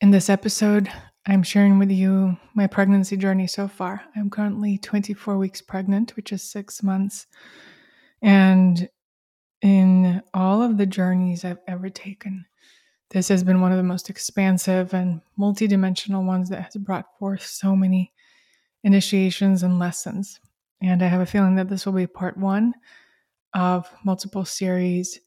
In this episode, I'm sharing with you my pregnancy journey so far. I'm currently 24 weeks pregnant, which is six months. And in all of the journeys I've ever taken, this has been one of the most expansive and multidimensional ones that has brought forth so many initiations and lessons. And I have a feeling that this will be part one of multiple series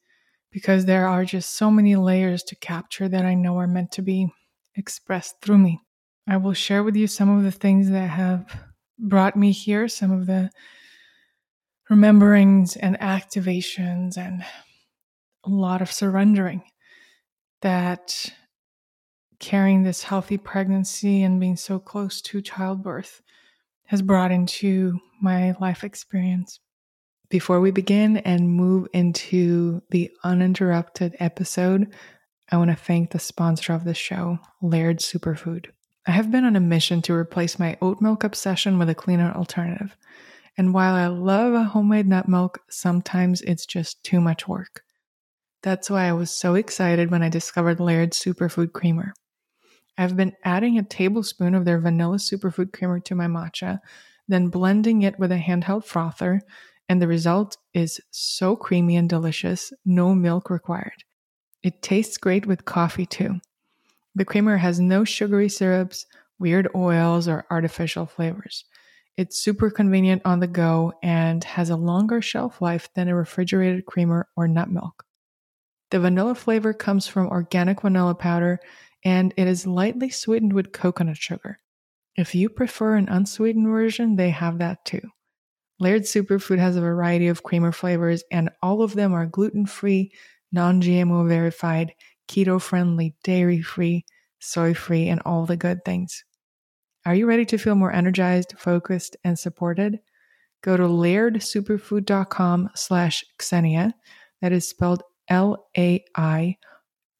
because there are just so many layers to capture that I know are meant to be expressed through me. I will share with you some of the things that have brought me here, some of the rememberings and activations, and a lot of surrendering that carrying this healthy pregnancy and being so close to childbirth has brought into my life experience. Before we begin and move into the uninterrupted episode, I want to thank the sponsor of this show, Laird Superfood. I have been on a mission to replace my oat milk obsession with a cleaner alternative. And while I love a homemade nut milk, sometimes it's just too much work. That's why I was so excited when I discovered Laird Superfood Creamer. I've been adding a tablespoon of their vanilla superfood creamer to my matcha, then blending it with a handheld frother, and the result is so creamy and delicious, no milk required. It tastes great with coffee too. The creamer has no sugary syrups, weird oils, or artificial flavors. It's super convenient on the go and has a longer shelf life than a refrigerated creamer or nut milk. The vanilla flavor comes from organic vanilla powder and it is lightly sweetened with coconut sugar. If you prefer an unsweetened version, they have that too. Laird Superfood has a variety of creamer flavors, and all of them are gluten free, non GMO verified, keto friendly, dairy free, soy free, and all the good things. Are you ready to feel more energized, focused, and supported? Go to lairdsuperfood.com slash Ksenia. That is spelled L A I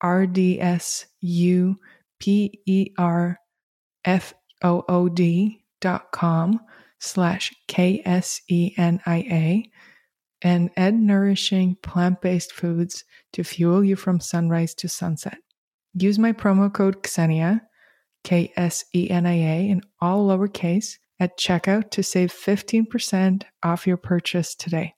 R D S U P E R F O O D dot com slash K S E N I A and add nourishing plant based foods to fuel you from sunrise to sunset. Use my promo code Ksenia, K S E N I A, in all lowercase at checkout to save 15% off your purchase today.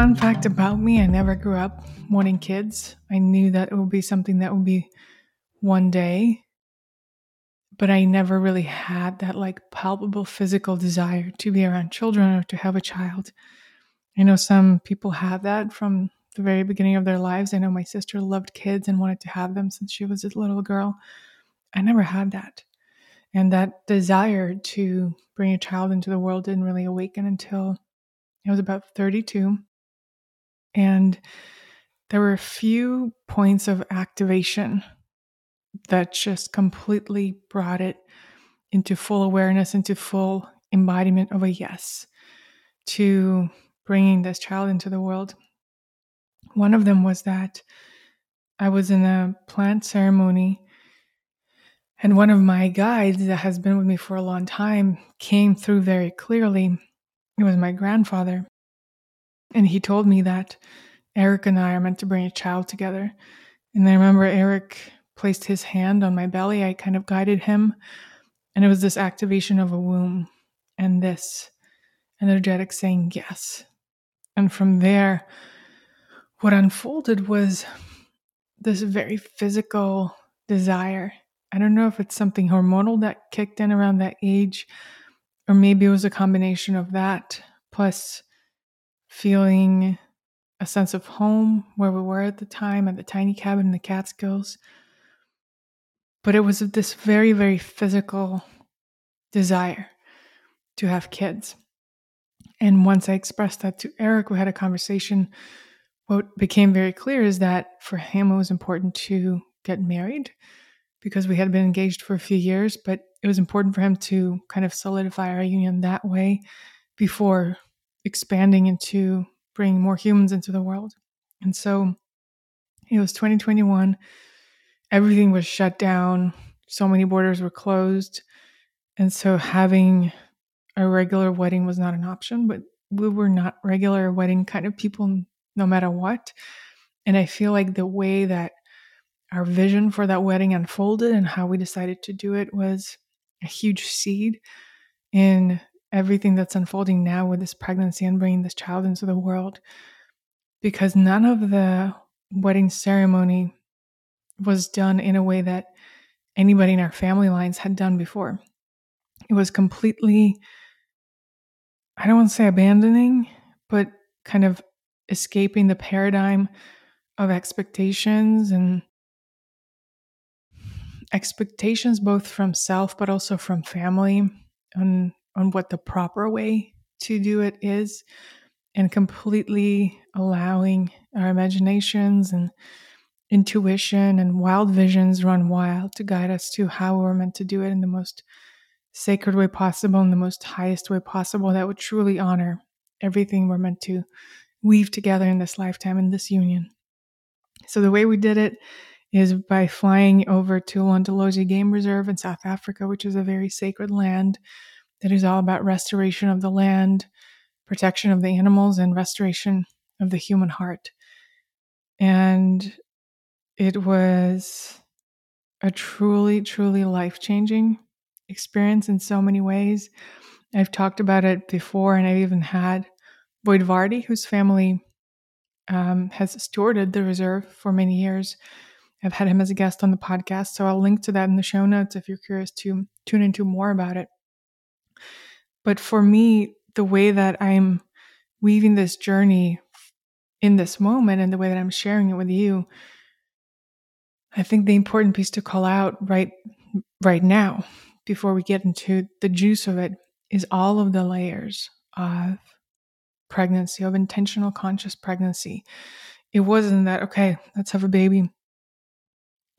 Fun fact about me I never grew up wanting kids. I knew that it would be something that would be one day, but I never really had that like palpable physical desire to be around children or to have a child. I know some people have that from the very beginning of their lives. I know my sister loved kids and wanted to have them since she was a little girl. I never had that. And that desire to bring a child into the world didn't really awaken until I was about 32. And there were a few points of activation that just completely brought it into full awareness, into full embodiment of a yes to bringing this child into the world. One of them was that I was in a plant ceremony, and one of my guides that has been with me for a long time came through very clearly. It was my grandfather. And he told me that Eric and I are meant to bring a child together. And I remember Eric placed his hand on my belly. I kind of guided him. And it was this activation of a womb and this energetic saying yes. And from there, what unfolded was this very physical desire. I don't know if it's something hormonal that kicked in around that age, or maybe it was a combination of that plus feeling a sense of home where we were at the time at the tiny cabin in the Catskills. But it was this very, very physical desire to have kids. And once I expressed that to Eric, we had a conversation. What became very clear is that for him, it was important to get married because we had been engaged for a few years, but it was important for him to kind of solidify our union that way before expanding into bringing more humans into the world. And so it was 2021, everything was shut down. So many borders were closed. And so having a regular wedding was not an option, but we were not regular wedding kind of people no matter what. And I feel like the way that our vision for that wedding unfolded and how we decided to do it was a huge seed in everything that's unfolding now with this pregnancy and bringing this child into the world. Because none of the wedding ceremony was done in a way that anybody in our family lines had done before. It was completely, I don't want to say abandoning, but kind of escaping the paradigm of expectations and expectations both from self but also from family on on what the proper way to do it is and completely allowing our imaginations and intuition and wild visions run wild to guide us to how we're meant to do it in the most sacred way possible in the most highest way possible that would truly honor everything we're meant to weave together in this lifetime in this union. So the way we did it is by flying over to Londolozi Game Reserve in South Africa, which is a very sacred land that is all about restoration of the land, protection of the animals, and restoration of the human heart. And it was a truly, truly life changing experience in so many ways. I've talked about it before, and I've even had Boyd Varty, whose family um, has stewarded the reserve for many years, I've had him as a guest on the podcast, so I'll link to that in the show notes if you're curious to tune into more about it. But for me, the way that I'm weaving this journey in this moment and the way that I'm sharing it with you, I think the important piece to call out right right now before we get into the juice of it is all of the layers of pregnancy, of intentional conscious pregnancy. It wasn't that, okay, let's have a baby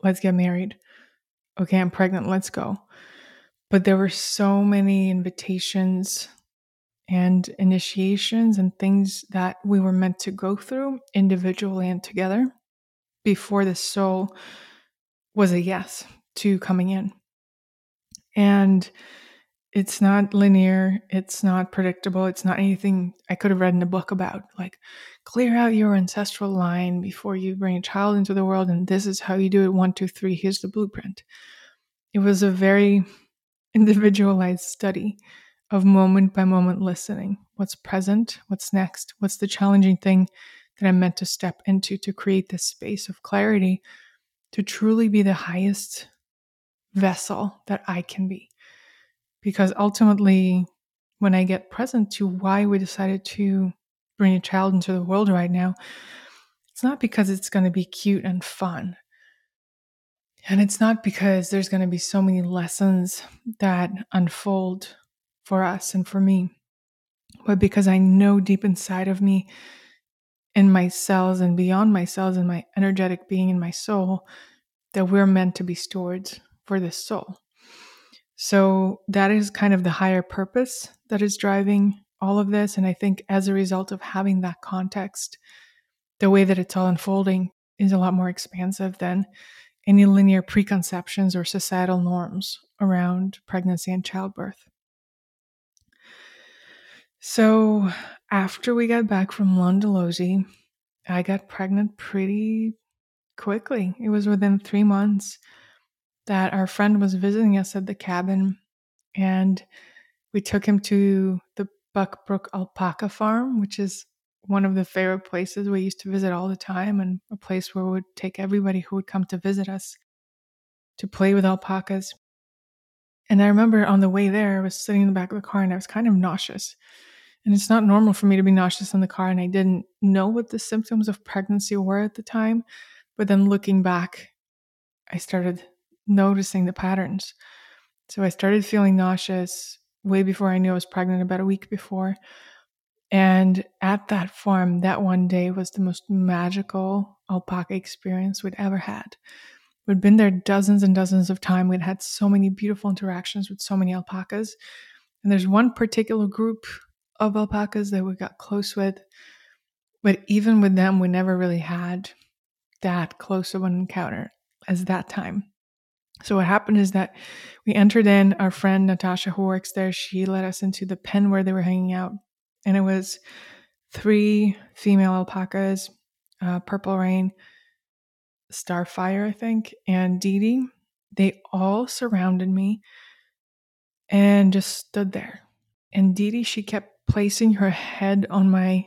let's get married. Okay, I'm pregnant, let's go. But there were so many invitations and initiations and things that we were meant to go through individually and together before the soul was a yes to coming in. And it's not linear, it's not predictable, it's not anything I could have read in a book about. Like, clear out your ancestral line before you bring a child into the world, and this is how you do it one, two, three, here's the blueprint. It was a very individualized study of moment by moment listening. What's present? What's next? What's the challenging thing that I'm meant to step into to create this space of clarity to truly be the highest vessel that I can be? because ultimately when i get present to why we decided to bring a child into the world right now it's not because it's going to be cute and fun and it's not because there's going to be so many lessons that unfold for us and for me but because i know deep inside of me in my cells and beyond my cells and my energetic being in my soul that we're meant to be stewards for this soul so that is kind of the higher purpose that is driving all of this. And I think as a result of having that context, the way that it's all unfolding is a lot more expansive than any linear preconceptions or societal norms around pregnancy and childbirth. So after we got back from Londolozi, I got pregnant pretty quickly. It was within three months that our friend was visiting us at the cabin and we took him to the Buck Brook Alpaca Farm, which is one of the favorite places we used to visit all the time and a place where we would take everybody who would come to visit us to play with alpacas. And I remember on the way there, I was sitting in the back of the car and I was kind of nauseous. And it's not normal for me to be nauseous in the car. And I didn't know what the symptoms of pregnancy were at the time. But then looking back, I started noticing the patterns. So I started feeling nauseous way before I knew I was pregnant, about a week before. And at that farm, that one day was the most magical alpaca experience we'd ever had. We'd been there dozens and dozens of times. We'd had so many beautiful interactions with so many alpacas. And there's one particular group of alpacas that we got close with. But even with them, we never really had that close of an encounter as that time. So what happened is that we entered in. Our friend Natasha, who works there, she led us into the pen where they were hanging out, and it was three female alpacas, uh, Purple Rain, Starfire, I think, and Dee Dee. They all surrounded me and just stood there. And Dee Dee, she kept placing her head on my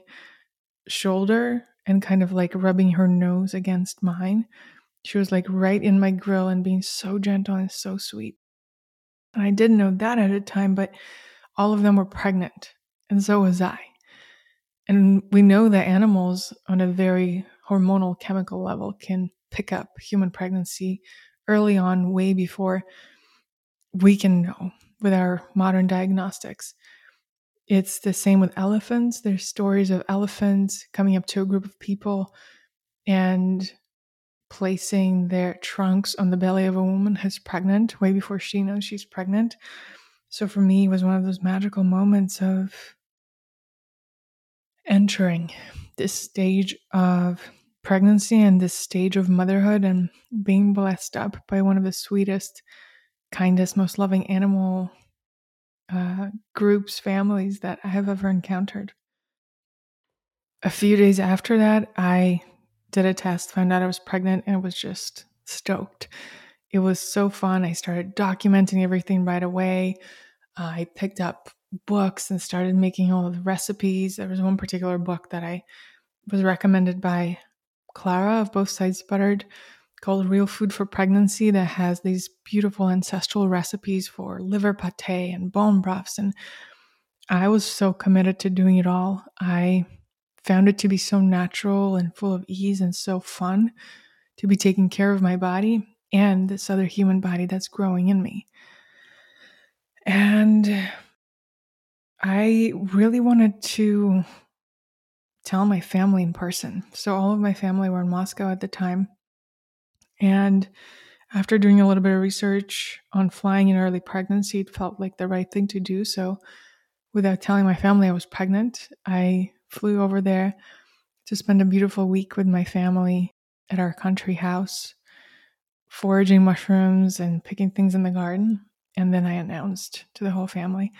shoulder and kind of like rubbing her nose against mine. She was like right in my grill and being so gentle and so sweet. And I didn't know that at the time, but all of them were pregnant, and so was I. And we know that animals, on a very hormonal chemical level, can pick up human pregnancy early on, way before we can know with our modern diagnostics. It's the same with elephants. There's stories of elephants coming up to a group of people and placing their trunks on the belly of a woman who's pregnant way before she knows she's pregnant. So for me, it was one of those magical moments of entering this stage of pregnancy and this stage of motherhood and being blessed up by one of the sweetest, kindest, most loving animal uh, groups, families that I have ever encountered. A few days after that, I did a test, found out I was pregnant, and was just stoked. It was so fun. I started documenting everything right away. I picked up books and started making all the recipes. There was one particular book that I was recommended by Clara of Both Sides Buttered called Real Food for Pregnancy that has these beautiful ancestral recipes for liver pate and bone broths. And I was so committed to doing it all. I found it to be so natural and full of ease and so fun to be taking care of my body and this other human body that's growing in me. And I really wanted to tell my family in person. So all of my family were in Moscow at the time. And after doing a little bit of research on flying in early pregnancy, it felt like the right thing to do. So without telling my family I was pregnant, I flew over there to spend a beautiful week with my family at our country house, foraging mushrooms and picking things in the garden. And then I announced to the whole family.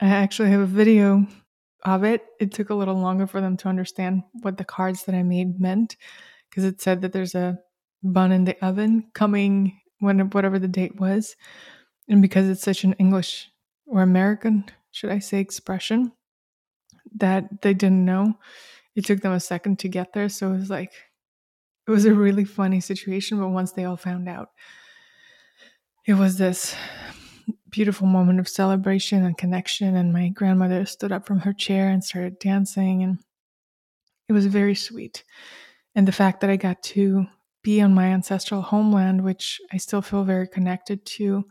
I actually have a video of it. It took a little longer for them to understand what the cards that I made meant because it said that there's a bun in the oven coming when whatever the date was. And because it's such an English or American, should I say, expression, that they didn't know. It took them a second to get there. So it was like, it was a really funny situation. But once they all found out, it was this beautiful moment of celebration and connection. And my grandmother stood up from her chair and started dancing. And it was very sweet. And the fact that I got to be on my ancestral homeland, which I still feel very connected to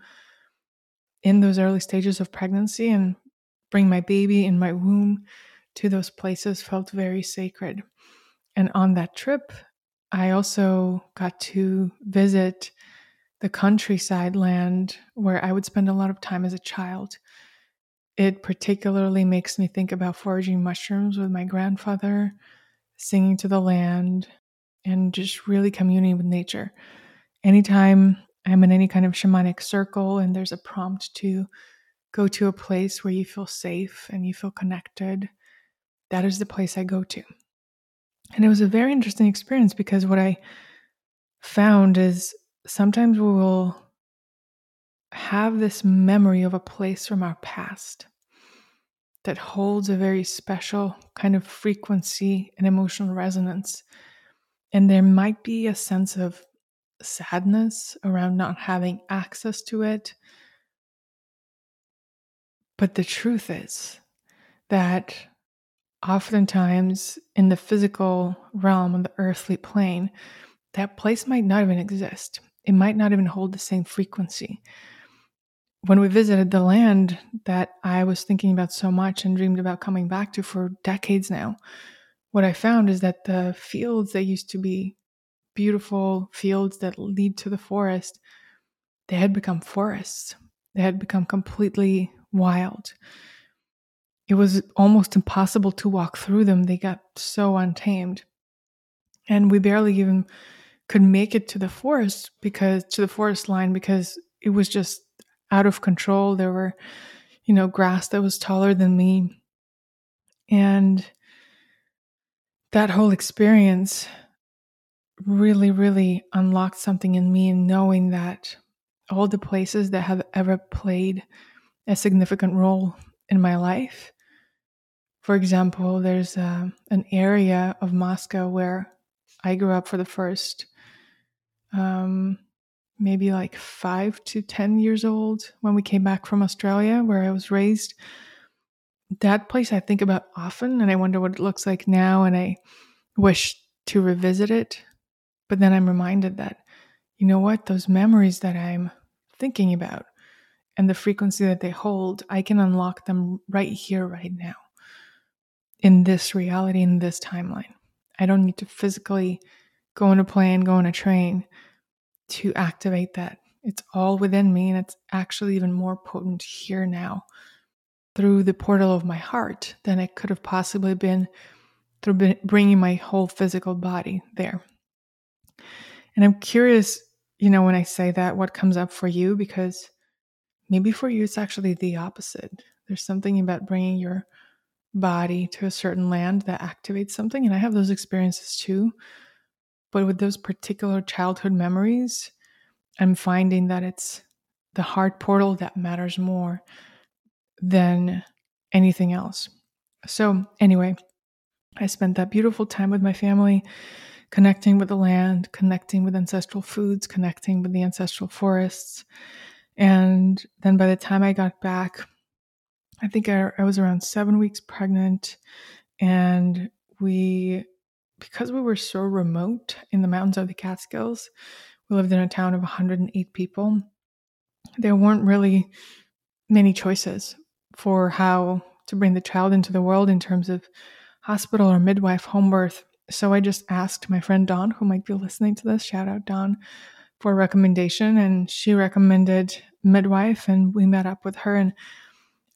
in those early stages of pregnancy and bring my baby in my womb to those places felt very sacred. And on that trip, I also got to visit the countryside land where I would spend a lot of time as a child. It particularly makes me think about foraging mushrooms with my grandfather, singing to the land, and just really communing with nature. Anytime I'm in any kind of shamanic circle and there's a prompt to go to a place where you feel safe and you feel connected, that is the place I go to. And it was a very interesting experience because what I found is sometimes we will have this memory of a place from our past that holds a very special kind of frequency and emotional resonance. And there might be a sense of sadness around not having access to it. But the truth is that oftentimes in the physical realm, on the earthly plane, that place might not even exist. It might not even hold the same frequency. When we visited the land that I was thinking about so much and dreamed about coming back to for decades now, what I found is that the fields that used to be beautiful fields that lead to the forest, they had become forests. They had become completely wild it was almost impossible to walk through them. They got so untamed. And we barely even could make it to the forest because to the forest line because it was just out of control. There were, you know, grass that was taller than me. And that whole experience really, really unlocked something in me and knowing that all the places that have ever played a significant role in my life. For example, there's a, uh, an area of Moscow where I grew up for the first um, maybe like five to 10 years old when we came back from Australia, where I was raised. That place I think about often, and I wonder what it looks like now, and I wish to revisit it. But then I'm reminded that, you know what, those memories that I'm thinking about and the frequency that they hold, I can unlock them right here, right now, in this reality, in this timeline. I don't need to physically go on a plane, go on a train to activate that. It's all within me, and it's actually even more potent here now through the portal of my heart than it could have possibly been through bringing my whole physical body there. And I'm curious, you know, when I say that, what comes up for you? Because maybe for you, it's actually the opposite. There's something about bringing your body to a certain land that activates something. And I have those experiences too. But with those particular childhood memories, I'm finding that it's the heart portal that matters more than anything else. So, anyway, I spent that beautiful time with my family, connecting with the land, connecting with ancestral foods, connecting with the ancestral forests. And then by the time I got back, I think I, I was around seven weeks pregnant, and we because we were so remote in the mountains of the Catskills, we lived in a town of 108 people. There weren't really many choices for how to bring the child into the world in terms of hospital or midwife home birth. So I just asked my friend Dawn, who might be listening to this, shout out Dawn, for a recommendation. And she recommended midwife, and we met up with her. And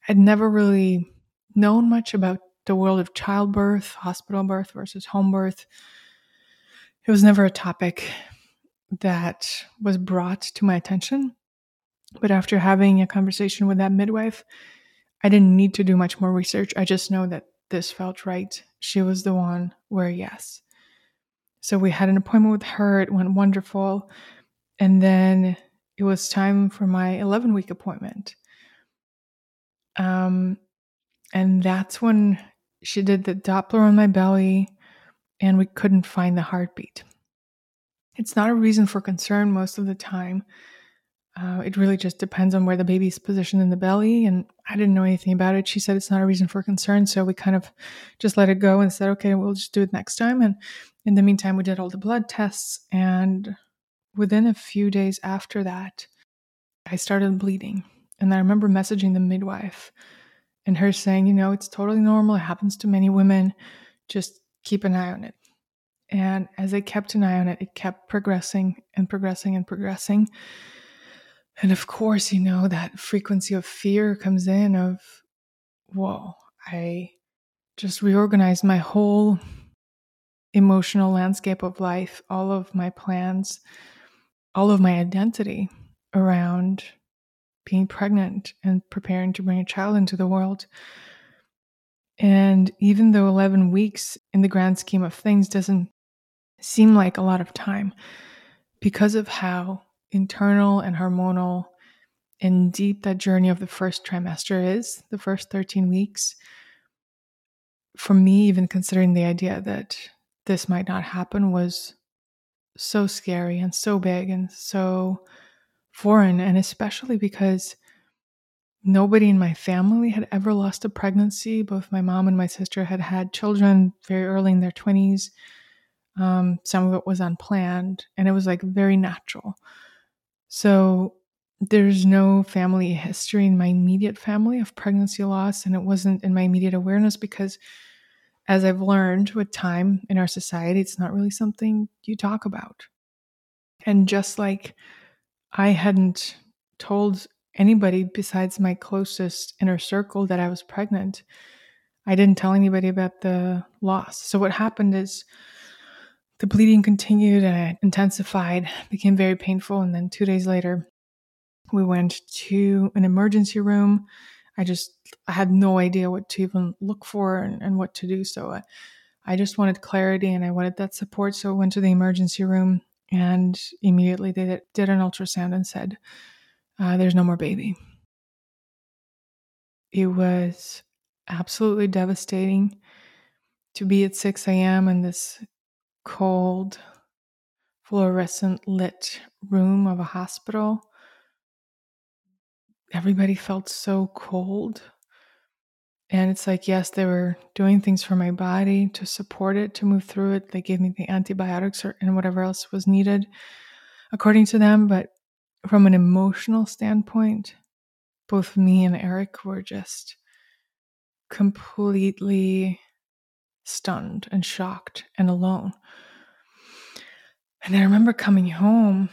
I'd never really known much about the world of childbirth, hospital birth versus home birth. It was never a topic that was brought to my attention. But after having a conversation with that midwife, I didn't need to do much more research. I just know that this felt right. She was the one where, yes. So we had an appointment with her. It went wonderful. And then it was time for my 11 week appointment. Um, and that's when she did the Doppler on my belly, and we couldn't find the heartbeat. It's not a reason for concern most of the time. Uh, it really just depends on where the baby's positioned in the belly. And I didn't know anything about it. She said it's not a reason for concern. So we kind of just let it go and said, okay, we'll just do it next time. And in the meantime, we did all the blood tests. And within a few days after that, I started bleeding. And I remember messaging the midwife and her saying, you know, it's totally normal. It happens to many women. Just keep an eye on it. And as I kept an eye on it, it kept progressing and progressing and progressing. And of course, you know, that frequency of fear comes in of, whoa, I just reorganized my whole emotional landscape of life, all of my plans, all of my identity around being pregnant and preparing to bring a child into the world. And even though 11 weeks in the grand scheme of things doesn't seem like a lot of time, because of how internal and hormonal and deep that journey of the first trimester is, the first 13 weeks, for me, even considering the idea that this might not happen was so scary and so big and so foreign, and especially because nobody in my family had ever lost a pregnancy. Both my mom and my sister had had children very early in their 20s. Um, some of it was unplanned, and it was like very natural. So there's no family history in my immediate family of pregnancy loss, and it wasn't in my immediate awareness because, as I've learned with time in our society, it's not really something you talk about. And just like I hadn't told anybody besides my closest inner circle that I was pregnant. I didn't tell anybody about the loss. So what happened is the bleeding continued and it intensified, became very painful. And then two days later, we went to an emergency room. I just I had no idea what to even look for and, and what to do. So I, I just wanted clarity and I wanted that support. So I went to the emergency room and immediately they did an ultrasound and said, uh, There's no more baby. It was absolutely devastating to be at 6 a.m. in this cold, fluorescent lit room of a hospital. Everybody felt so cold. And it's like, yes, they were doing things for my body to support it, to move through it. They gave me the antibiotics or, and whatever else was needed according to them. But from an emotional standpoint, both me and Eric were just completely stunned and shocked and alone. And I remember coming home,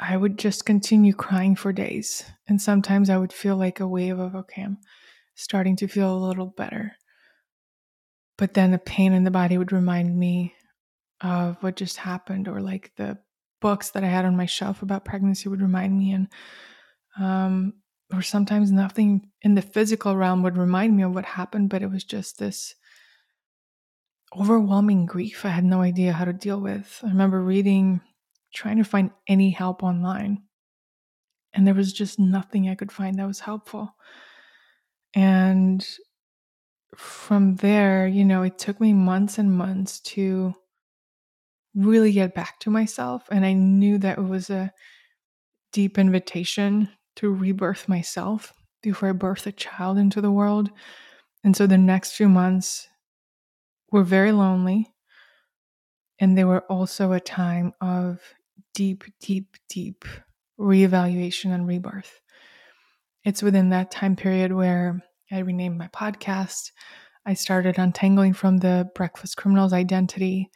I would just continue crying for days. And sometimes I would feel like a wave of, okay, I'm starting to feel a little better. But then the pain in the body would remind me of what just happened, or like the books that I had on my shelf about pregnancy would remind me. And um, or sometimes nothing in the physical realm would remind me of what happened, but it was just this overwhelming grief I had no idea how to deal with. I remember reading, trying to find any help online, and there was just nothing I could find that was helpful. And from there, you know, it took me months and months to really get back to myself. And I knew that it was a deep invitation to rebirth myself before I birth a child into the world. And so the next few months were very lonely. And they were also a time of deep, deep, deep reevaluation and rebirth. It's within that time period where I renamed my podcast. I started untangling from the Breakfast Criminals identity.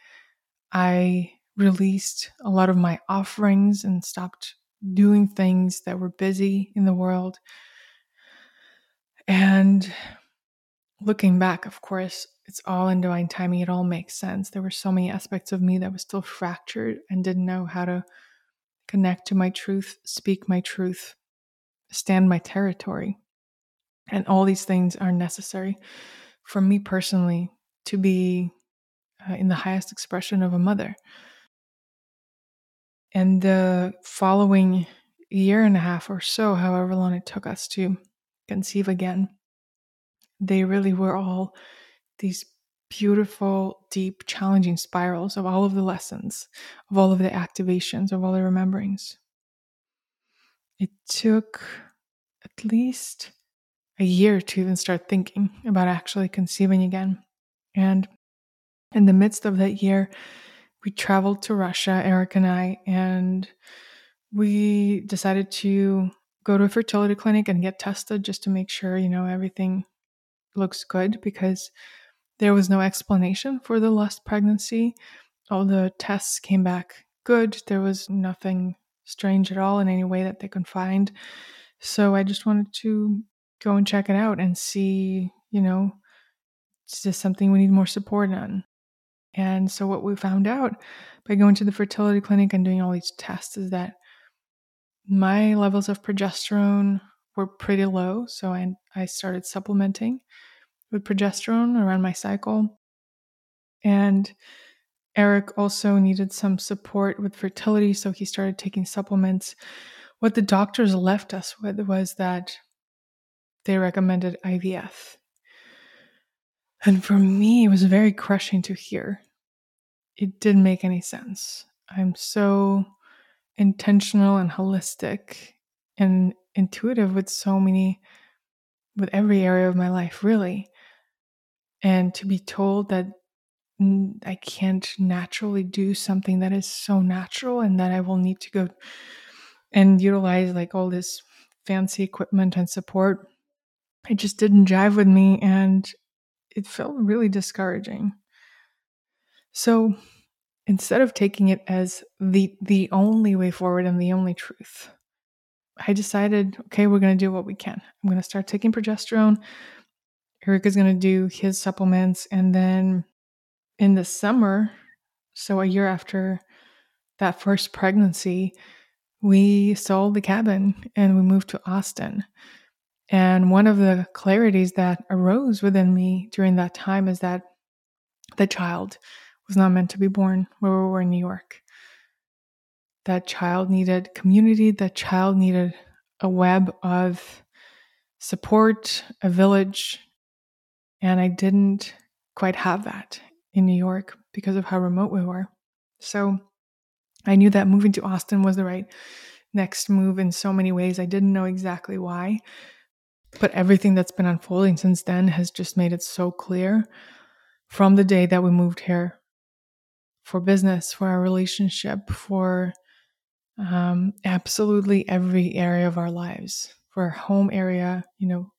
I released a lot of my offerings and stopped doing things that were busy in the world. And looking back, of course, it's all in divine timing. It all makes sense. There were so many aspects of me that was still fractured and didn't know how to connect to my truth, speak my truth, stand my territory. And all these things are necessary for me personally to be uh, in the highest expression of a mother. And the following year and a half or so, however long it took us to conceive again, they really were all these beautiful, deep, challenging spirals of all of the lessons, of all of the activations, of all the rememberings. It took at least a year to even start thinking about actually conceiving again. And in the midst of that year, we traveled to Russia, Eric and I, and we decided to go to a fertility clinic and get tested just to make sure, you know, everything looks good because there was no explanation for the lost pregnancy. All the tests came back good. There was nothing strange at all in any way that they can find. So I just wanted to go and check it out and see, you know, is this something we need more support on? And so, what we found out by going to the fertility clinic and doing all these tests is that my levels of progesterone were pretty low. So, I, I started supplementing with progesterone around my cycle. And Eric also needed some support with fertility. So, he started taking supplements. What the doctors left us with was that they recommended IVF. And for me, it was very crushing to hear. It didn't make any sense. I'm so intentional and holistic and intuitive with so many, with every area of my life, really. And to be told that I can't naturally do something that is so natural and that I will need to go and utilize like all this fancy equipment and support, it just didn't jive with me. And it felt really discouraging. So instead of taking it as the the only way forward and the only truth, I decided, okay, we're going to do what we can. I'm going to start taking progesterone. Eric is going to do his supplements and then in the summer So, a year after that first pregnancy, we sold the cabin and we moved to Austin. And one of the clarities that arose within me during that time is that the child was not meant to be born where we were in New York. That child needed community, that child needed a web of support, a village. And I didn't quite have that in New York because of how remote we were. So I knew that moving to Austin was the right next move in so many ways. I didn't know exactly why, but everything that's been unfolding since then has just made it so clear from the day that we moved here for business, for our relationship, for um, absolutely every area of our lives, for our home area, you know,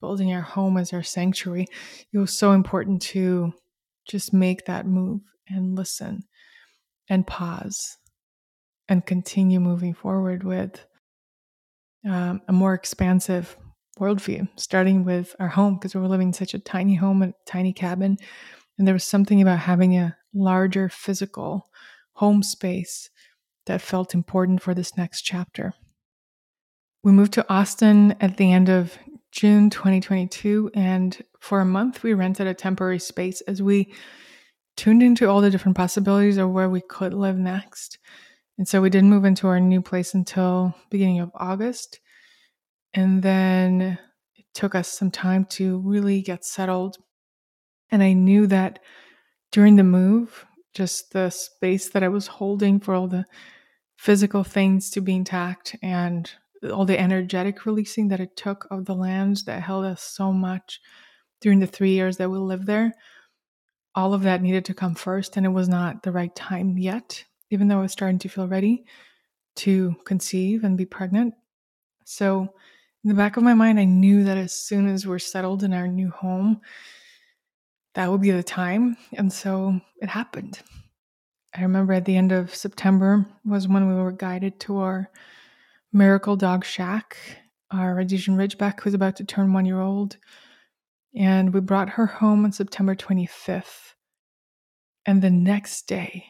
building our home as our sanctuary. It was so important to just make that move and listen and pause and continue moving forward with um, a more expansive worldview, starting with our home, because we were living in such a tiny home, a tiny cabin. And there was something about having a larger physical home space that felt important for this next chapter. We moved to Austin at the end of June 2022, and for a month we rented a temporary space as we tuned into all the different possibilities of where we could live next. And so we didn't move into our new place until beginning of August. And then it took us some time to really get settled. And I knew that during the move, just the space that I was holding for all the physical things to be intact and all the energetic releasing that it took of the lands that held us so much during the three years that we lived there, all of that needed to come first. And it was not the right time yet, even though I was starting to feel ready to conceive and be pregnant. So, in the back of my mind, I knew that as soon as we're settled in our new home, that would be the time. And so it happened. I remember at the end of September was when we were guided to our Miracle Dog Shack, our Rhodesian Ridgeback who's about to turn one year old. And we brought her home on September 25th. And the next day,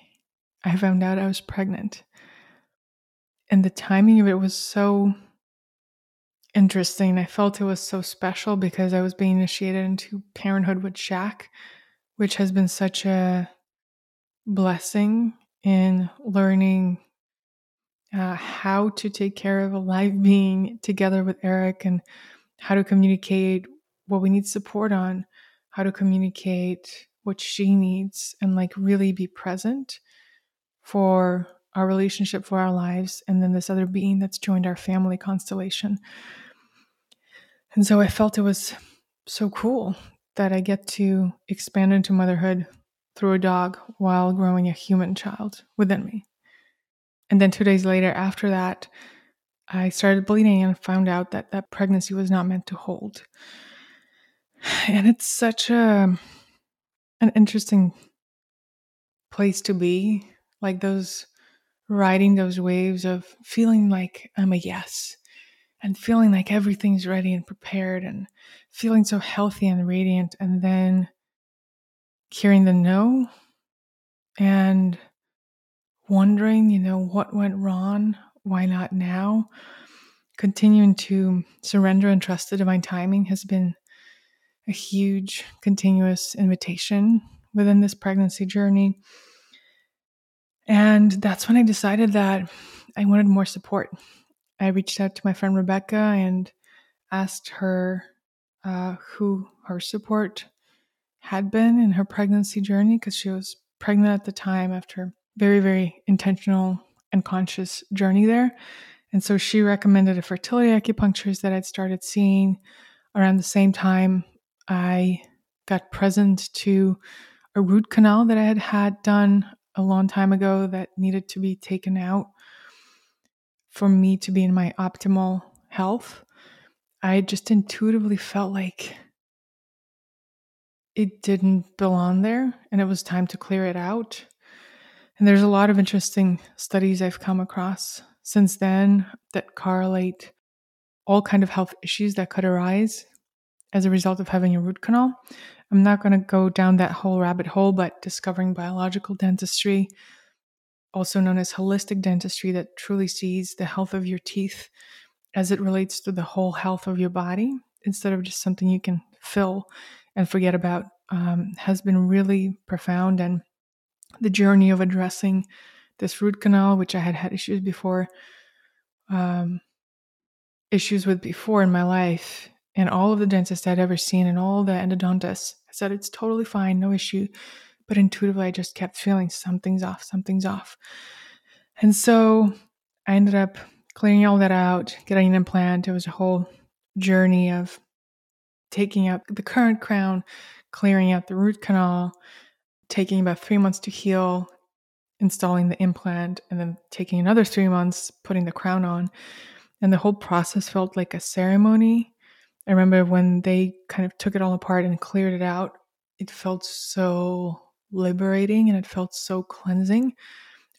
I found out I was pregnant. And the timing of it was so interesting. I felt it was so special because I was being initiated into parenthood with Shack, which has been such a blessing in learning uh, how to take care of a live being together with Eric and how to communicate what we need support on, how to communicate what she needs, and like really be present for our relationship, for our lives, and then this other being that's joined our family constellation. And so I felt it was so cool that I get to expand into motherhood through a dog while growing a human child within me. And then two days later, after that, I started bleeding and found out that that pregnancy was not meant to hold. And it's such a an interesting place to be, like those riding those waves of feeling like I'm a yes and feeling like everything's ready and prepared and feeling so healthy and radiant and then hearing the no and wondering, you know, what went wrong? Why not now? Continuing to surrender and trust the divine timing has been a huge, continuous invitation within this pregnancy journey. And that's when I decided that I wanted more support. I reached out to my friend Rebecca and asked her uh, who her support had been in her pregnancy journey because she was pregnant at the time after very, very intentional and conscious journey there. And so she recommended a fertility acupuncturist that I'd started seeing around the same time I got present to a root canal that I had had done a long time ago that needed to be taken out for me to be in my optimal health. I just intuitively felt like it didn't belong there and it was time to clear it out. And there's a lot of interesting studies I've come across since then that correlate all kind of health issues that could arise as a result of having a root canal. I'm not going to go down that whole rabbit hole, but discovering biological dentistry, also known as holistic dentistry, that truly sees the health of your teeth as it relates to the whole health of your body instead of just something you can fill and forget about, um, has been really profound. And the journey of addressing this root canal, which I had had issues before, um, issues with before in my life, and all of the dentists I'd ever seen and all the endodontists said it's totally fine, no issue. But intuitively, I just kept feeling something's off, something's off. And so I ended up clearing all that out, getting an implant. It was a whole journey of taking out the current crown, clearing out the root canal, taking about three months to heal, installing the implant, and then taking another three months putting the crown on. And the whole process felt like a ceremony. I remember when they kind of took it all apart and cleared it out, it felt so liberating and it felt so cleansing.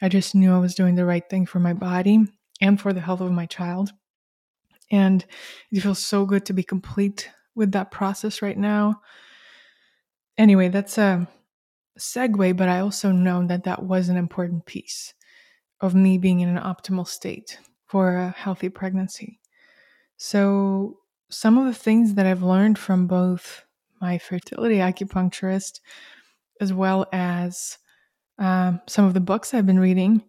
I just knew I was doing the right thing for my body and for the health of my child. And it feels so good to be complete with that process right now. Anyway, that's a segue, but I also know that that was an important piece of me being in an optimal state for a healthy pregnancy. So, some of the things that I've learned from both my fertility acupuncturist as well as um, some of the books I've been reading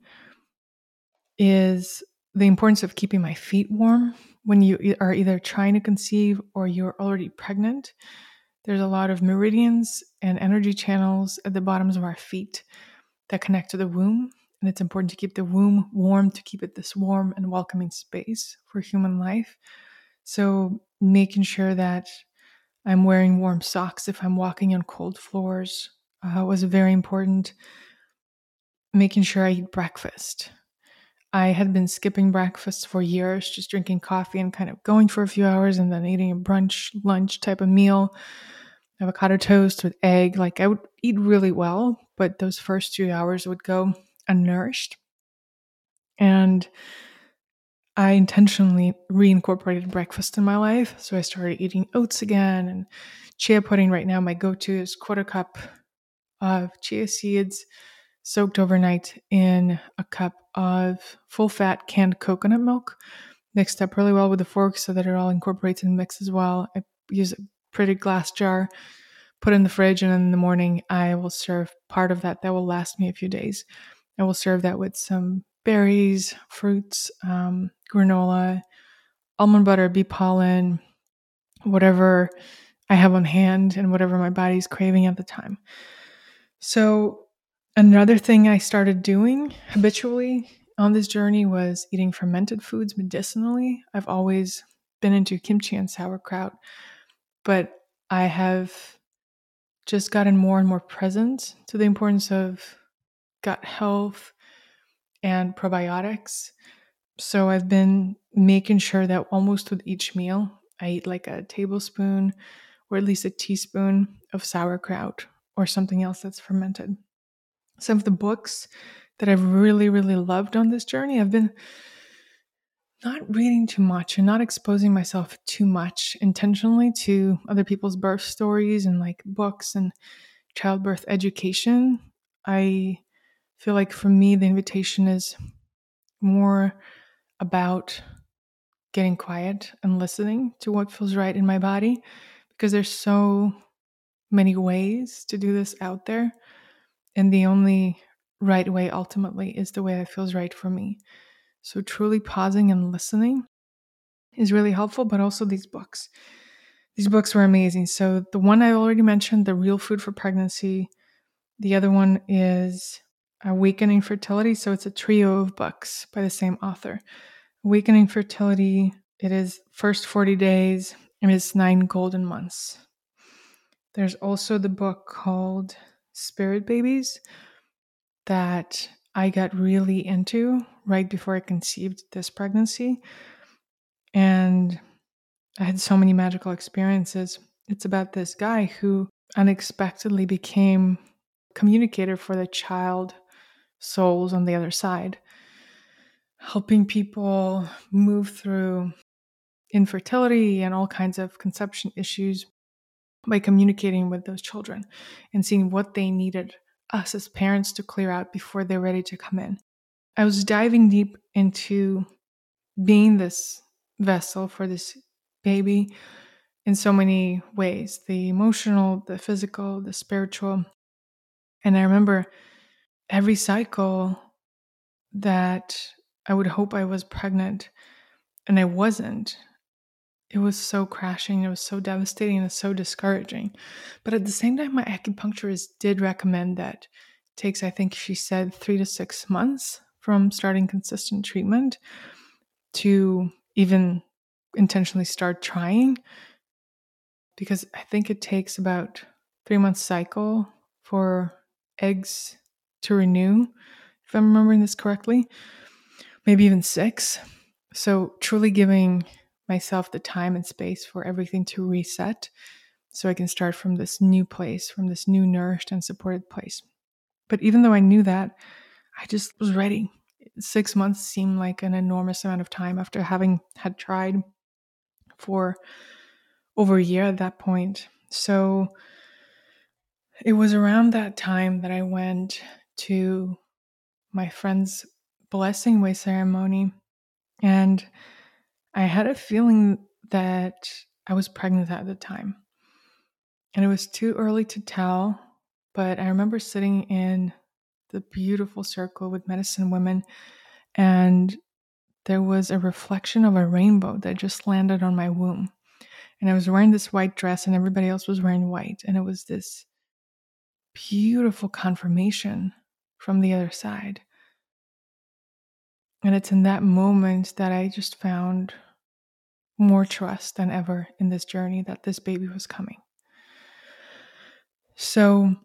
is the importance of keeping my feet warm when you are either trying to conceive or you're already pregnant. There's a lot of meridians and energy channels at the bottoms of our feet that connect to the womb. And it's important to keep the womb warm, to keep it this warm and welcoming space for human life. So, making sure that I'm wearing warm socks if I'm walking on cold floors uh, was very important. Making sure I eat breakfast. I had been skipping breakfast for years, just drinking coffee and kind of going for a few hours and then eating a brunch, lunch type of meal, avocado toast with egg. Like I would eat really well, but those first two hours would go unnourished. And I intentionally reincorporated breakfast in my life. So I started eating oats again and chia pudding. Right now, my go to is quarter cup of chia seeds soaked overnight in a cup of full fat canned coconut milk, mixed up really well with a fork so that it all incorporates and mixes well. I use pretty glass jar, put in the fridge, and in the morning I will serve part of that. That will last me a few days. I will serve that with some berries, fruits, um, granola, almond butter, bee pollen, whatever I have on hand and whatever my body's craving at the time. So Another thing I started doing habitually on this journey was eating fermented foods medicinally. I've always been into kimchi and sauerkraut, but I have just gotten more and more present to the importance of gut health and probiotics. So I've been making sure that almost with each meal, I eat like a tablespoon or at least a teaspoon of sauerkraut or something else that's fermented some of the books that I've really, really loved on this journey. I've been not reading too much and not exposing myself too much intentionally to other people's birth stories and like books and childbirth education. I feel like for me, the invitation is more about getting quiet and listening to what feels right in my body because there's so many ways to do this out there and the only right way ultimately is the way that feels right for me. So, truly pausing and listening is really helpful, but also these books. These books were amazing. So, the one I already mentioned, The Real Food for Pregnancy, the other one is Awakening Fertility. So, it's a trio of books by the same author. Awakening Fertility, it is first 40 days, and it's nine golden months. There's also the book called spirit babies that I got really into right before I conceived this pregnancy. And I had so many magical experiences. It's about this guy who unexpectedly became communicator for the child souls on the other side, helping people move through infertility and all kinds of conception issues by communicating with those children and seeing what they needed us as parents to clear out before they're ready to come in. I was diving deep into being this vessel for this baby in so many ways the emotional, the physical, the spiritual. And I remember every cycle that I would hope I was pregnant and I wasn't. It was so crashing, it was so devastating, and so discouraging. But at the same time, my acupuncturist did recommend that it takes, I think she said, three to six months from starting consistent treatment to even intentionally start trying. Because I think it takes about three months cycle for eggs to renew, if I'm remembering this correctly, maybe even six. So, truly giving myself the time and space for everything to reset so I can start from this new place, from this new nourished and supported place. But even though I knew that, I just was ready. Six months seemed like an enormous amount of time after having had tried for over a year at that point. So it was around that time that I went to my friend's blessing way ceremony. And I had a feeling that I was pregnant at the time. And it was too early to tell, but I remember sitting in the beautiful circle with medicine women, and there was a reflection of a rainbow that just landed on my womb. And I was wearing this white dress, and everybody else was wearing white. And it was this beautiful confirmation from the other side. And it's in that moment that I just found more trust than ever in this journey that this baby was coming. So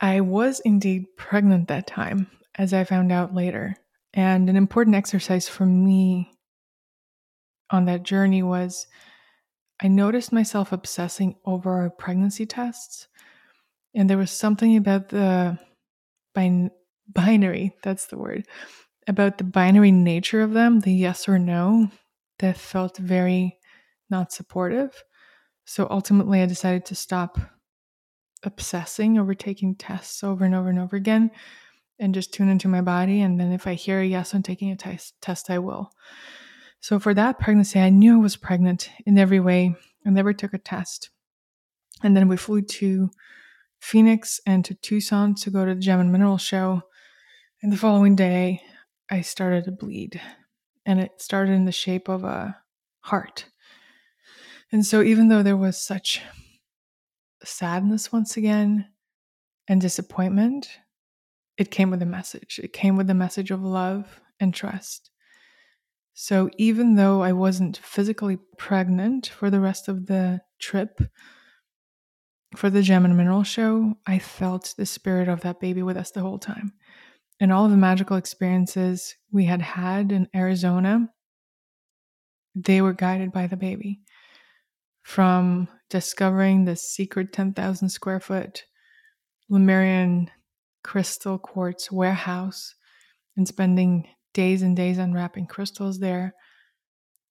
I was indeed pregnant that time, as I found out later. And an important exercise for me on that journey was I noticed myself obsessing over pregnancy tests. And there was something about the bin- binary, that's the word, about the binary nature of them, the yes or no, that felt very not supportive. So ultimately, I decided to stop obsessing over taking tests over and over and over again and just tune into my body. And then if I hear a yes on taking a test, test I will. So for that pregnancy, I knew I was pregnant in every way. I never took a test. And then we flew to Phoenix and to Tucson to go to the Gem and Mineral Show. And the following day, I started to bleed, and it started in the shape of a heart. And so, even though there was such sadness once again and disappointment, it came with a message. It came with a message of love and trust. So, even though I wasn't physically pregnant for the rest of the trip for the Gem and Mineral Show, I felt the spirit of that baby with us the whole time and all of the magical experiences we had had in Arizona, they were guided by the baby. From discovering the secret 10,000 square foot Lemurian crystal quartz warehouse and spending days and days unwrapping crystals there,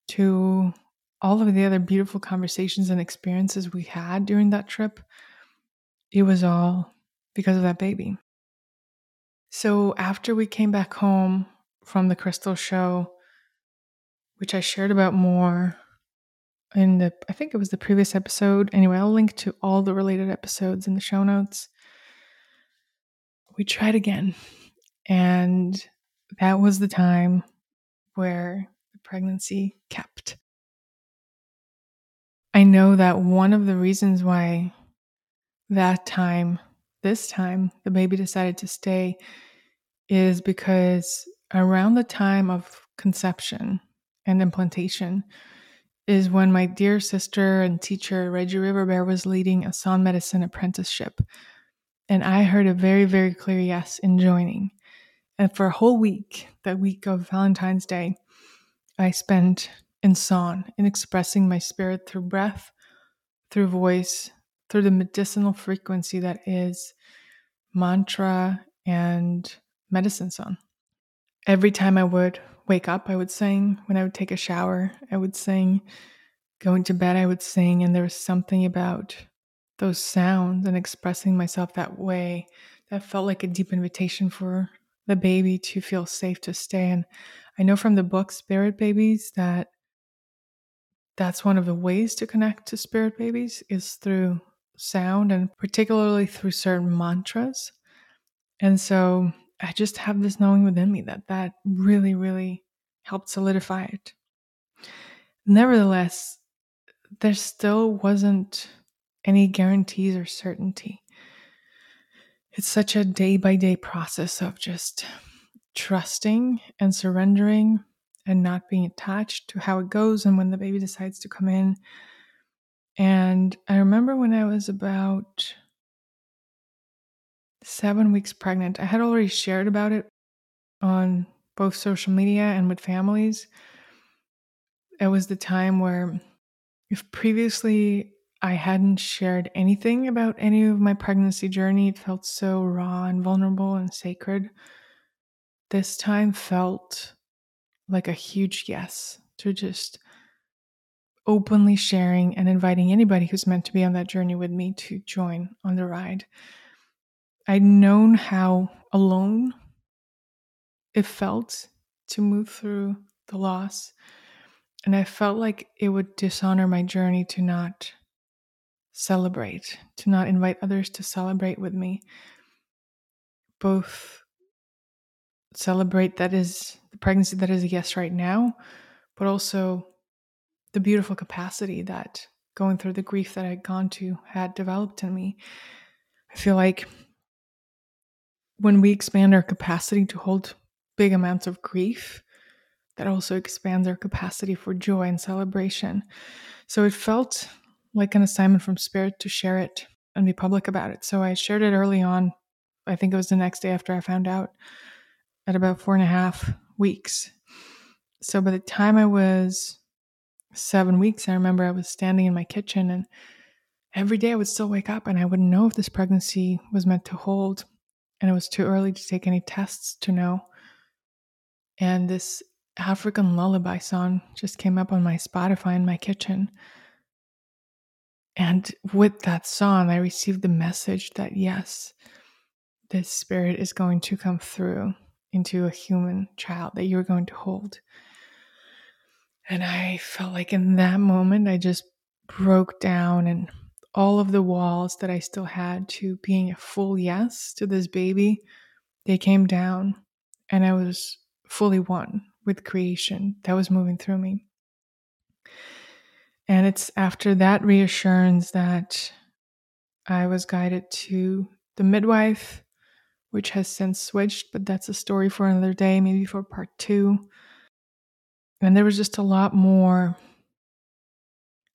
to all of the other beautiful conversations and experiences we had during that trip, it was all because of that baby. So after we came back home from the crystal show, which I shared about more in the I think it was the previous episode. Anyway, I'll link to all the related episodes in the show notes. We tried again. And that was the time where the pregnancy kept. I know that one of the reasons why that time this time the baby decided to stay is because around the time of conception and implantation is when my dear sister and teacher Reggie Riverbear was leading a sound medicine apprenticeship. And I heard a very, very clear yes in joining. And for a whole week, that week of Valentine's Day, I spent in song, in expressing my spirit through breath, through voice, through the medicinal frequency that is mantra and medicine song. Every time I would wake up, I would sing. When I would take a shower, I would sing. going to bed, I would sing, and there was something about those sounds and expressing myself that way that felt like a deep invitation for the baby to feel safe to stay. And I know from the book Spirit Babies that that's one of the ways to connect to spirit babies is through sound and particularly through certain mantras. And so I just have this knowing within me that that really, really helped solidify it. Nevertheless, there still wasn't any guarantees or certainty. It's such a day by day process of just trusting and surrendering and not being attached to how it goes and when the baby decides to come in. And I remember when I was about seven weeks pregnant, I had already shared about it on both social media and with families. It was the time where, if previously I hadn't shared anything about any of my pregnancy journey, it felt so raw and vulnerable and sacred. This time felt like a huge yes to just openly sharing and inviting anybody who's meant to be on that journey with me to join on the ride. I'd known how alone it felt to move through the loss. And I felt like it would dishonor my journey to not celebrate, to not invite others to celebrate with me. Both celebrate that is the pregnancy that is a yes right now, but also the beautiful capacity that going through the grief that I'd gone to had developed in me. I feel like when we expand our capacity to hold big amounts of grief, that also expands our capacity for joy and celebration. So it felt like an assignment from Spirit to share it and be public about it. So I shared it early on. I think it was the next day after I found out at about four and a half weeks. So by the time I was seven weeks, I remember I was standing in my kitchen and every day I would still wake up and I wouldn't know if this pregnancy was meant to hold. And it was too early to take any tests to know. And this African lullaby song just came up on my Spotify in my kitchen. And with that song, I received the message that yes, this spirit is going to come through into a human child that you're going to hold. And I felt like in that moment, I just broke down and all of the walls that I still had to being a full yes to this baby, they came down and I was fully one with creation that was moving through me. And it's after that reassurance that I was guided to the midwife which has since switched, but that's a story for another day, maybe for part two. And there was just a lot more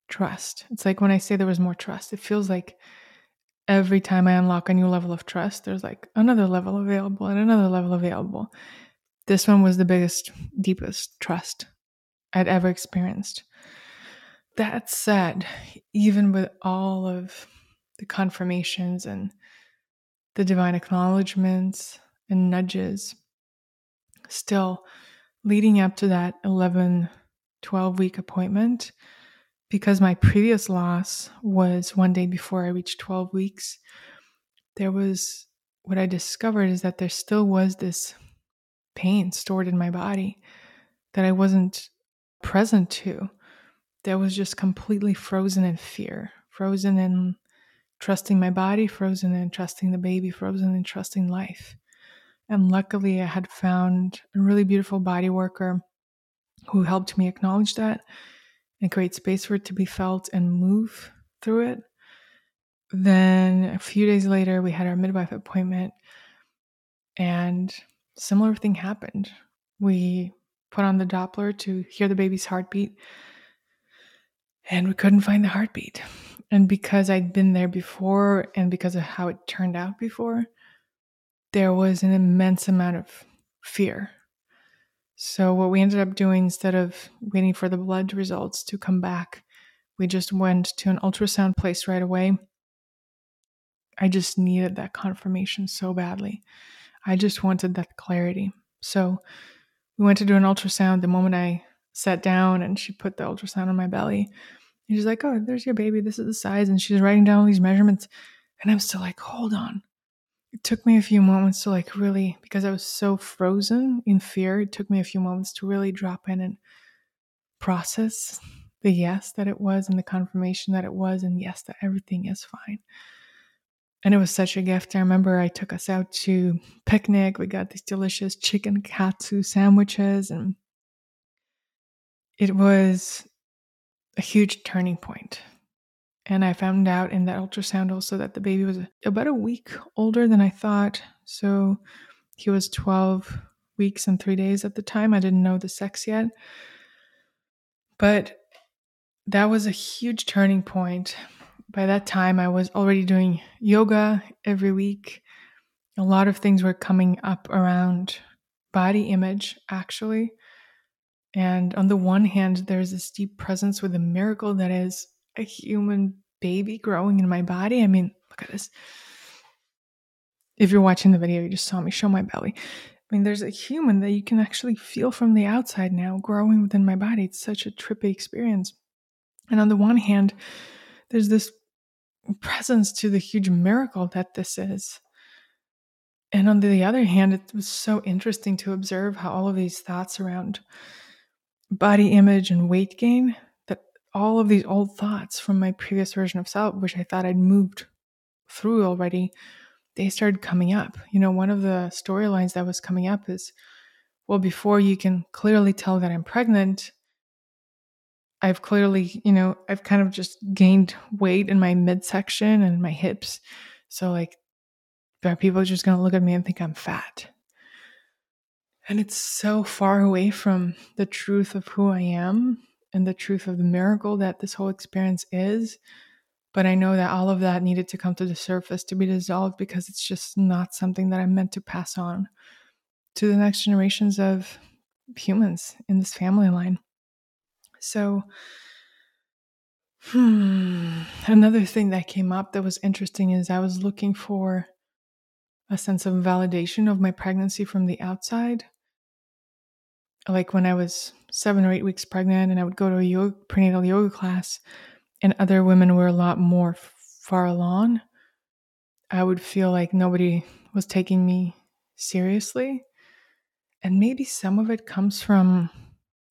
trust. It's like when I say there was more trust, it feels like every time I unlock a new level of trust, there's like another level available and another level available. This one was the biggest, deepest trust I'd ever experienced. That said, even with all of the confirmations and the divine acknowledgments and nudges. Still, leading up to that 11, 12 week appointment, because my previous loss was one day before I reached 12 weeks, there was what I discovered is that there still was this pain stored in my body that I wasn't present to, that was just completely frozen in fear, frozen in trusting my body frozen in trusting the baby frozen in trusting life. And luckily, I had found a really beautiful body worker who helped me acknowledge that and create space for it to be felt and move through it. Then a few days later, we had our midwife appointment, and similar thing happened. We put on the Doppler to hear the baby's heartbeat, and we couldn't find the heartbeat. And because I'd been there before and because of how it turned out before, there was an immense amount of fear. So, what we ended up doing instead of waiting for the blood results to come back, we just went to an ultrasound place right away. I just needed that confirmation so badly. I just wanted that clarity. So, we went to do an ultrasound the moment I sat down and she put the ultrasound on my belly And she's like, Oh, there's your baby. This is the size. And she's writing down all these measurements. And I'm still like, Hold on. It took me a few moments to like really, because I was so frozen in fear, it took me a few moments to really drop in and process the yes that it was and the confirmation that it was, and yes, that everything is fine. And it was such a gift. I remember I took us out to picnic. We got these delicious chicken katsu sandwiches, and it was a huge turning point. And I found out in that ultrasound also that the baby was about a week older than I thought. So he was 12 weeks and three days at the time. I didn't know the sex yet. But that was a huge turning point. By that time, I was already doing yoga every week. A lot of things were coming up around body image, actually. And on the one hand, there's this deep presence with a miracle that is a human baby growing in my body. I mean, look at this. If you're watching the video, you just saw me show my belly. I mean, there's a human that you can actually feel from the outside now growing within my body. It's such a trippy experience. And on the one hand, there's this presence to the huge miracle that this is. And on the other hand, it was so interesting to observe how all of these thoughts around body image and weight gain, all of these old thoughts from my previous version of self, which I thought I'd moved through already, they started coming up. You know, one of the storylines that was coming up is well, before you can clearly tell that I'm pregnant, I've clearly, you know, I've kind of just gained weight in my midsection and my hips. So, like, are people just going to look at me and think I'm fat. And it's so far away from the truth of who I am and the truth of the miracle that this whole experience is. But I know that all of that needed to come to the surface to be dissolved because it's just not something that I'm meant to pass on to the next generations of humans in this family line. So, hmm, another thing that came up that was interesting is I was looking for a sense of validation of my pregnancy from the outside. Like when I was seven or eight weeks pregnant, and I would go to a yoga, prenatal yoga class, and other women were a lot more far along, I would feel like nobody was taking me seriously. And maybe some of it comes from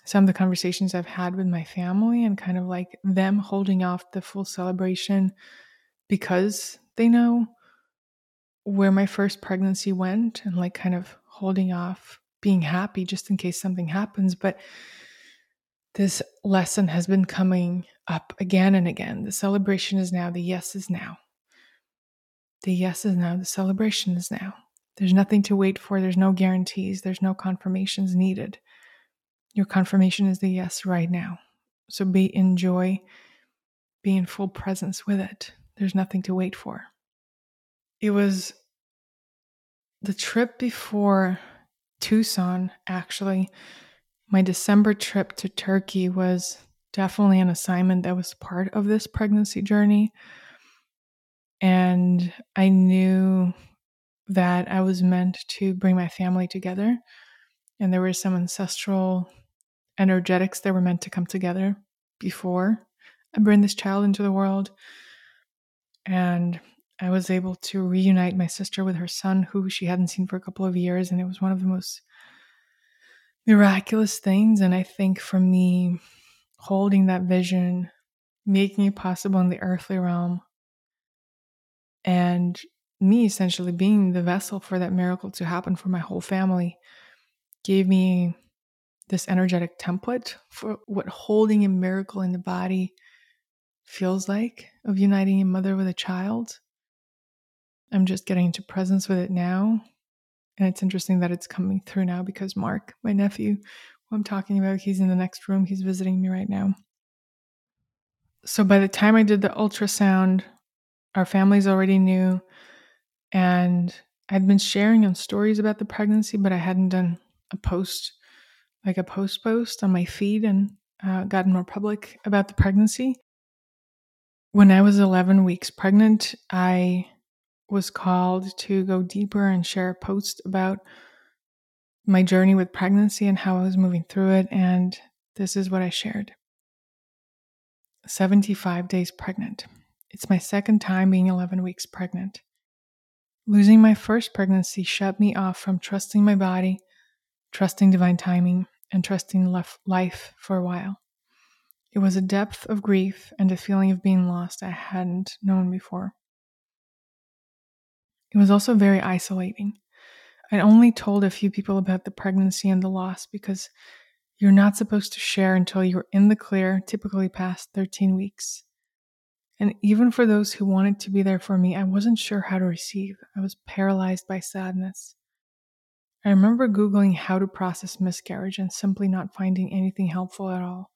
some of the conversations I've had with my family and kind of like them holding off the full celebration because they know where my first pregnancy went and like kind of holding off being happy just in case something happens. But this lesson has been coming up again and again. The celebration is now, the yes is now. The yes is now, the celebration is now. There's nothing to wait for, there's no guarantees, there's no confirmations needed. Your confirmation is the yes right now. So be in joy, be in full presence with it. There's nothing to wait for. It was the trip before Tucson, actually. My December trip to Turkey was definitely an assignment that was part of this pregnancy journey. And I knew that I was meant to bring my family together. And there were some ancestral energetics that were meant to come together before I bring this child into the world. And I was able to reunite my sister with her son, who she hadn't seen for a couple of years. And it was one of the most miraculous things. And I think for me, holding that vision, making it possible in the earthly realm, and me essentially being the vessel for that miracle to happen for my whole family gave me this energetic template for what holding a miracle in the body feels like of uniting a mother with a child. I'm just getting into presence with it now. And it's interesting that it's coming through now because Mark, my nephew, who I'm talking about, he's in the next room. He's visiting me right now. So by the time I did the ultrasound, our families already knew. And I'd been sharing on stories about the pregnancy, but I hadn't done a post like a post post on my feed and uh, gotten more public about the pregnancy. When I was 11 weeks pregnant, I was called to go deeper and share a post about my journey with pregnancy and how I was moving through it. And this is what I shared. 75 days pregnant. It's my second time being 11 weeks pregnant. Losing my first pregnancy shut me off from trusting my body, trusting divine timing, and trusting life for a while. It was a depth of grief and a feeling of being lost I hadn't known before. It was also very isolating. I only told a few people about the pregnancy and the loss because you're not supposed to share until you're in the clear, typically past 13 weeks. And even for those who wanted to be there for me, I wasn't sure how to receive. I was paralyzed by sadness. I remember Googling how to process miscarriage and simply not finding anything helpful at all.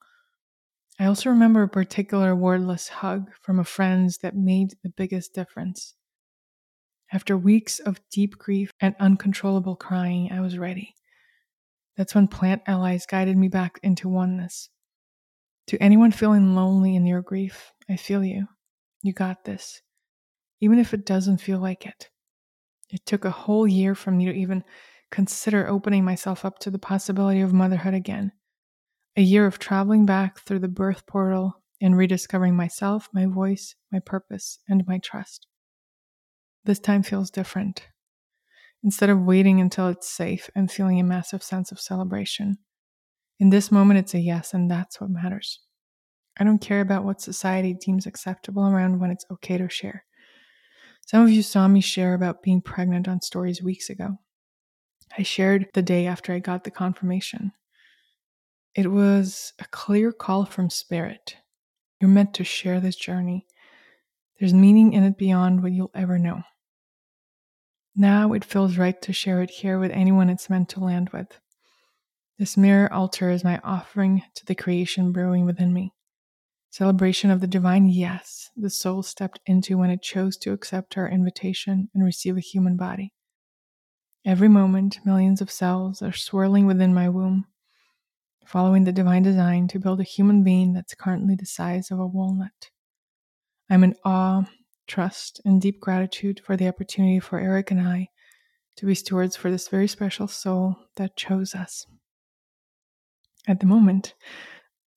I also remember a particular wordless hug from a friend that made the biggest difference. After weeks of deep grief and uncontrollable crying, I was ready. That's when plant allies guided me back into oneness. To anyone feeling lonely in your grief, I feel you. You got this. Even if it doesn't feel like it. It took a whole year for me to even consider opening myself up to the possibility of motherhood again a year of traveling back through the birth portal and rediscovering myself, my voice, my purpose, and my trust. This time feels different. Instead of waiting until it's safe and feeling a massive sense of celebration, in this moment it's a yes, and that's what matters. I don't care about what society deems acceptable around when it's okay to share. Some of you saw me share about being pregnant on stories weeks ago. I shared the day after I got the confirmation. It was a clear call from Spirit. You're meant to share this journey. There's meaning in it beyond what you'll ever know. Now it feels right to share it here with anyone it's meant to land with. This mirror altar is my offering to the creation brewing within me. Celebration of the divine yes the soul stepped into when it chose to accept our invitation and receive a human body. Every moment, millions of cells are swirling within my womb, following the divine design to build a human being that's currently the size of a walnut. I'm in awe, trust, and deep gratitude for the opportunity for Eric and I to be stewards for this very special soul that chose us. At the moment,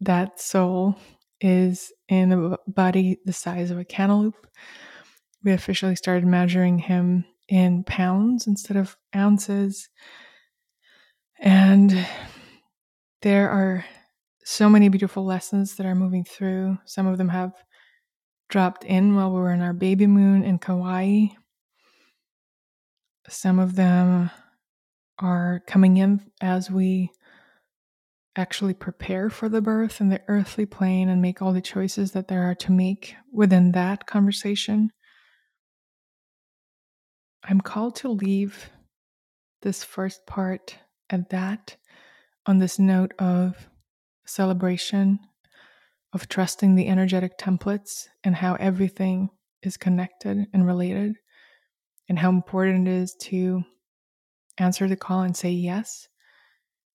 that soul is in a body the size of a cantaloupe. We officially started measuring him in pounds instead of ounces. And there are so many beautiful lessons that are moving through. Some of them have dropped in while we were in our baby moon in Kauai. Some of them are coming in as we actually prepare for the birth in the earthly plane and make all the choices that there are to make within that conversation. I'm called to leave this first part at that on this note of celebration, of trusting the energetic templates and how everything is connected and related, and how important it is to answer the call and say yes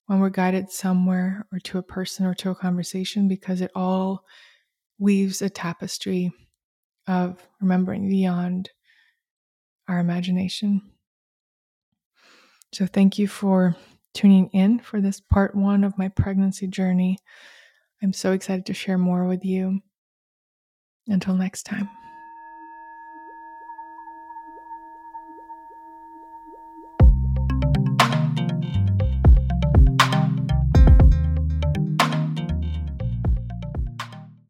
when we're guided somewhere or to a person or to a conversation, because it all weaves a tapestry of remembering beyond our imagination. So, thank you for tuning in for this part one of my pregnancy journey. I'm so excited to share more with you. Until next time.